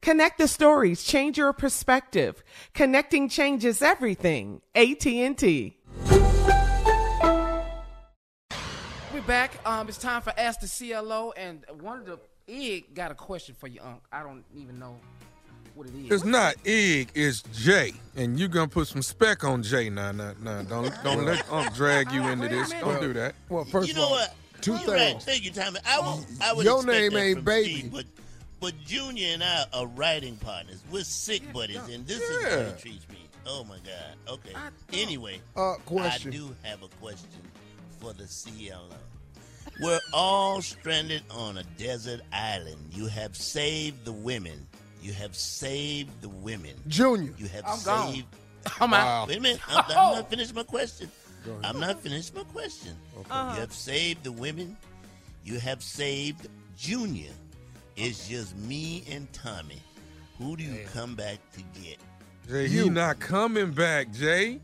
Connect the stories, change your perspective. Connecting changes everything. AT&T. We're back. Um, it's time for Ask the CLO, and one of the Ig got a question for you, Unc. I don't even know what it is. It's not Ig, it's Jay. And you're gonna put some spec on Jay now, now, now. Don't don't let Unc drag you into this. Don't do that. Well, first you of know all, what? two You're things. Right. Thank you, Tommy. I would, I would Your name ain't Baby. Steve, but, but Junior and I are writing partners. We're sick buddies, and this is how Yeah. he treats me. Oh my God. Okay. Anyway, Uh, question. I do have a question for the CLO. We're all stranded on a desert island. You have saved the women. You have saved the women. Junior. You have I'm gone. saved. I'm out. Wait a minute. I'm, I'm not finished my question. I'm not finished my question. Uh-huh. You have saved the women. You have saved Junior. It's just me and Tommy. Who do you come back to get? Jay, he not coming back, Jay.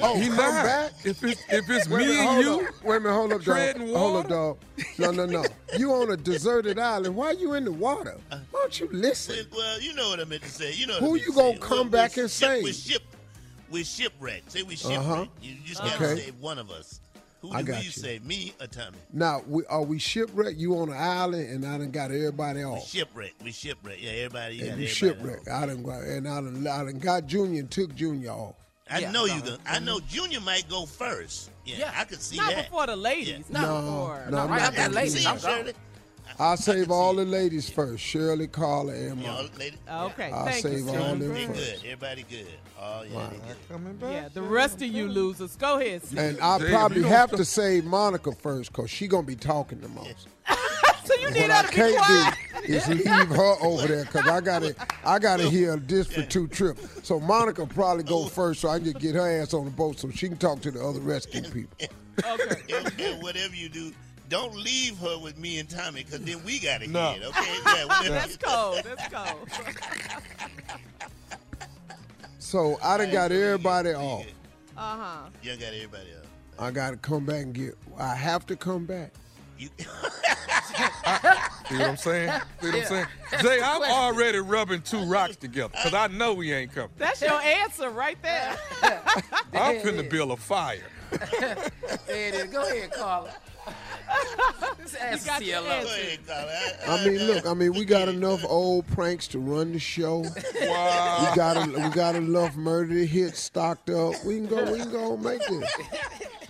Oh, he come not. back? If it's if it's me minute, and you, up. Wait a minute, hold up, treading dog. Hold up, dog. No, no, no. You on a deserted island. Why are you in the water? Why don't you listen? Well, you know what I meant to say. You know what Who I you gonna say. come Well, back and ship- save? We're ship. We're shipwrecked. Say we shipwrecked. Uh-huh. You just gotta Okay. save one of us. Who I do got you, you. save? Me or Tommy? Now, we, are we shipwrecked? You on an island, and I done got everybody We off. shipwrecked. We shipwrecked. Yeah, everybody. You And got we everybody shipwrecked. I done got, and I done, I done got Junior and took Junior off. I Yeah, know no. you gonna. I know Junior might go first. Yeah, Yeah. I could see Not that. before the ladies. Not No, before. no, No, right not after that ladies. See I'm him, gone. Shirley? I'll save see all the ladies first. Shirley, Carla, and Yeah, Mom. the ladies. Okay, I'll thank you, save all Steve. them They first. good. Everybody good. Oh yeah, they good. coming back. Yeah, the rest of you losers, go ahead. Steve. And I Jay, if probably have to save Monica first because she going to be talking the most. so you need What I her to be quiet. can't do is leave her over there because I gotta I gotta hear this for two trips. So Monica probably go oh. first so I can just get her ass on the boat so she can talk to the other rescue people. Okay. and, and whatever you do, don't leave her with me and Tommy, because then we got to No. get okay? Yeah, whatever That's you- cold. That's cold. So I done got everybody off. Uh huh. You got everybody off. I gotta come back and get I have to come back. You, See what I'm saying? See what I'm saying? Jay, I'm already rubbing two rocks together because I know we ain't coming. That's your answer right there. I'm finna build a fire. There it is. Go ahead, Carla. Let's ask got your CLO. I mean, look. I mean, we got enough old pranks to run the show. Wow. We got a, we got enough murder hits stocked up. We can go. We can go make this.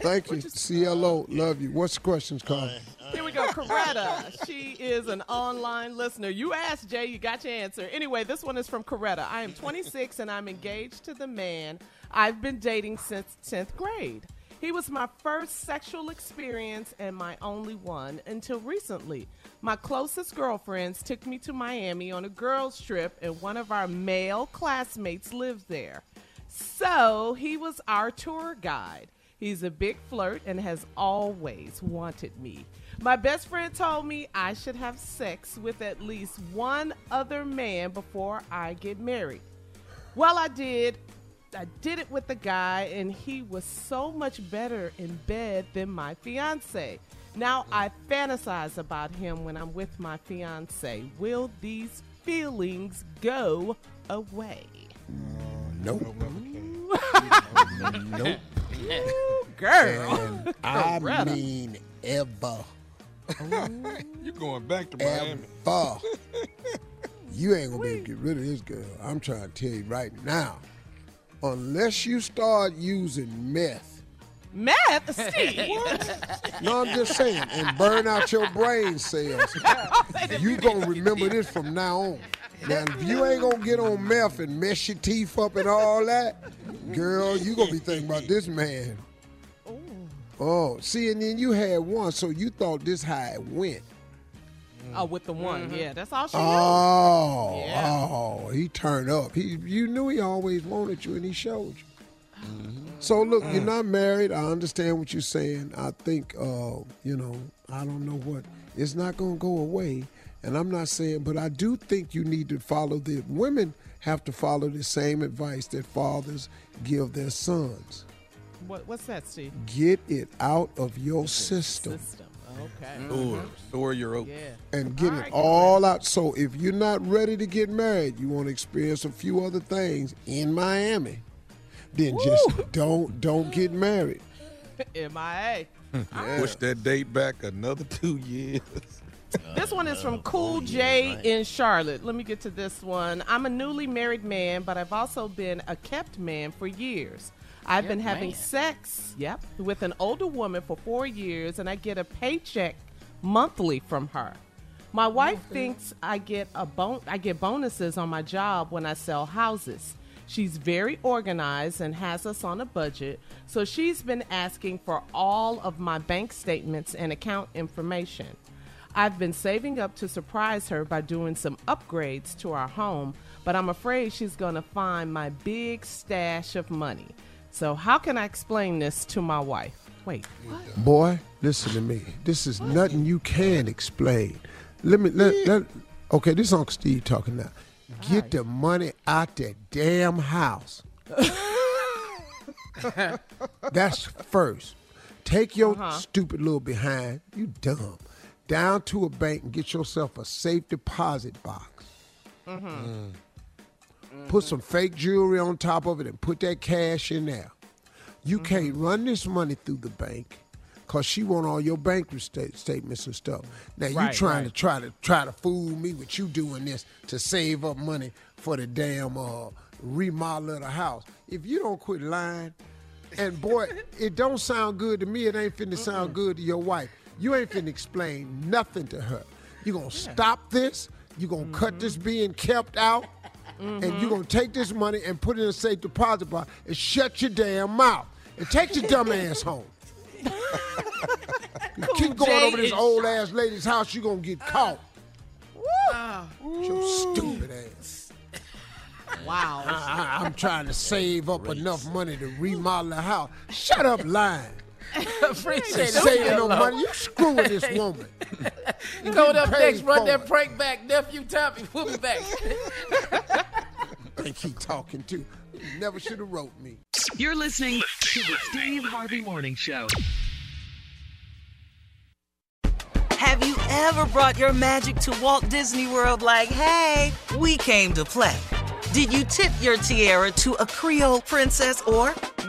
Thank you, CLO. Love you. What's the questions, Carl? Here we go. Coretta. She is an online listener. You asked, Jay. You got your answer. Anyway, this one is from Coretta. I am 26 and I'm engaged to the man I've been dating since 10th grade. He was my first sexual experience and my only one until recently. My closest girlfriends took me to Miami on a girls' trip, and one of our male classmates lives there. So he was our tour guide. He's a big flirt and has always wanted me. My best friend told me I should have sex with at least one other man before I get married. Well, I did. I did it with the guy, and he was so much better in bed than my fiance. Now I fantasize about him when I'm with my fiance. Will these feelings go away? Mm, nope. nope. Ooh, girl. And I Coretta. mean, ever, You going back to Miami? ever. You ain't gonna be able to get rid of this girl. I'm trying to tell you right now. Unless you start using meth. Meth, Steve. No, I'm just saying, and burn out your brain cells. Oh, you gonna remember this from now on. Now, if you ain't gonna get on meth and mess your teeth up and all that, girl, you gonna be thinking about this man. Oh, see, and then you had one, so you thought this how it went. Oh, with the one, mm-hmm. yeah, that's all she Oh, Yeah. oh, he turned up. He, you knew he always wanted you, and he showed you. Mm-hmm. So look, you're mm. not married. I understand what you're saying. I think, uh, you know, I don't know what. It's not gonna go away, and I'm not saying, but I do think you need to follow the women have to follow the same advice that fathers give their sons. What, what's that, Steve? Get it out of your system. System. Okay. Mm-hmm. Store, mm-hmm. store your oats. Yeah. and get All it right, all out. So if you're not ready to get married, you want to experience a few other things in Miami, then just don't don't get married. MIA. Push that date back another two years. This one is from Cool J in Charlotte. Let me get to this one. I'm a newly married man, but I've also been a kept man for years. I've been having man. sex, yep, with an older woman for four years, and I get a paycheck monthly from her. My wife thinks I get a bon- I get bonuses on my job when I sell houses. She's very organized and has us on a budget, so she's been asking for all of my bank statements and account information. I've been saving up to surprise her by doing some upgrades to our home, but I'm afraid she's going to find my big stash of money. So, how can I explain this to my wife? Wait, what? Boy, listen to me. This is nothing you can explain. Let me let, let okay. This is Uncle Steve talking now. Get the money out that damn house. That's first. Take your uh-huh. stupid little behind, you dumb, down to a bank and get yourself a safe deposit box. Mm-hmm. Mm. Put some fake jewelry on top of it and put that cash in there. You mm-hmm. can't run this money through the bank because she want all your bank sta- statements and stuff. Now you trying right. to try to try to fool me with you doing this to save up money for the damn uh, remodel of the house. If you don't quit lying, and boy, it don't sound good to me. It ain't finna sound good to your wife. You ain't finna explain nothing to her. You gonna stop this. You gonna cut this being kept out. And you gonna take this money and put it in a safe deposit box and shut your damn mouth and take your dumb ass home. You keep going J over this is- old ass lady's house, you gonna get caught. Uh, your stupid ass. Wow. I, I, am trying to save up enough money to remodel the house. Shut up, lying. Appreciate it. Saving no CLO. money. You screwing this woman. You coming up next, run that it. prank back, nephew Tommy. We'll be back. Think he talking too. You never should have wrote me. You're listening to the Steve Harvey Morning Show. Have you ever brought your magic to Walt Disney World like, hey, we came to play? Did you tip your tiara to a Creole princess or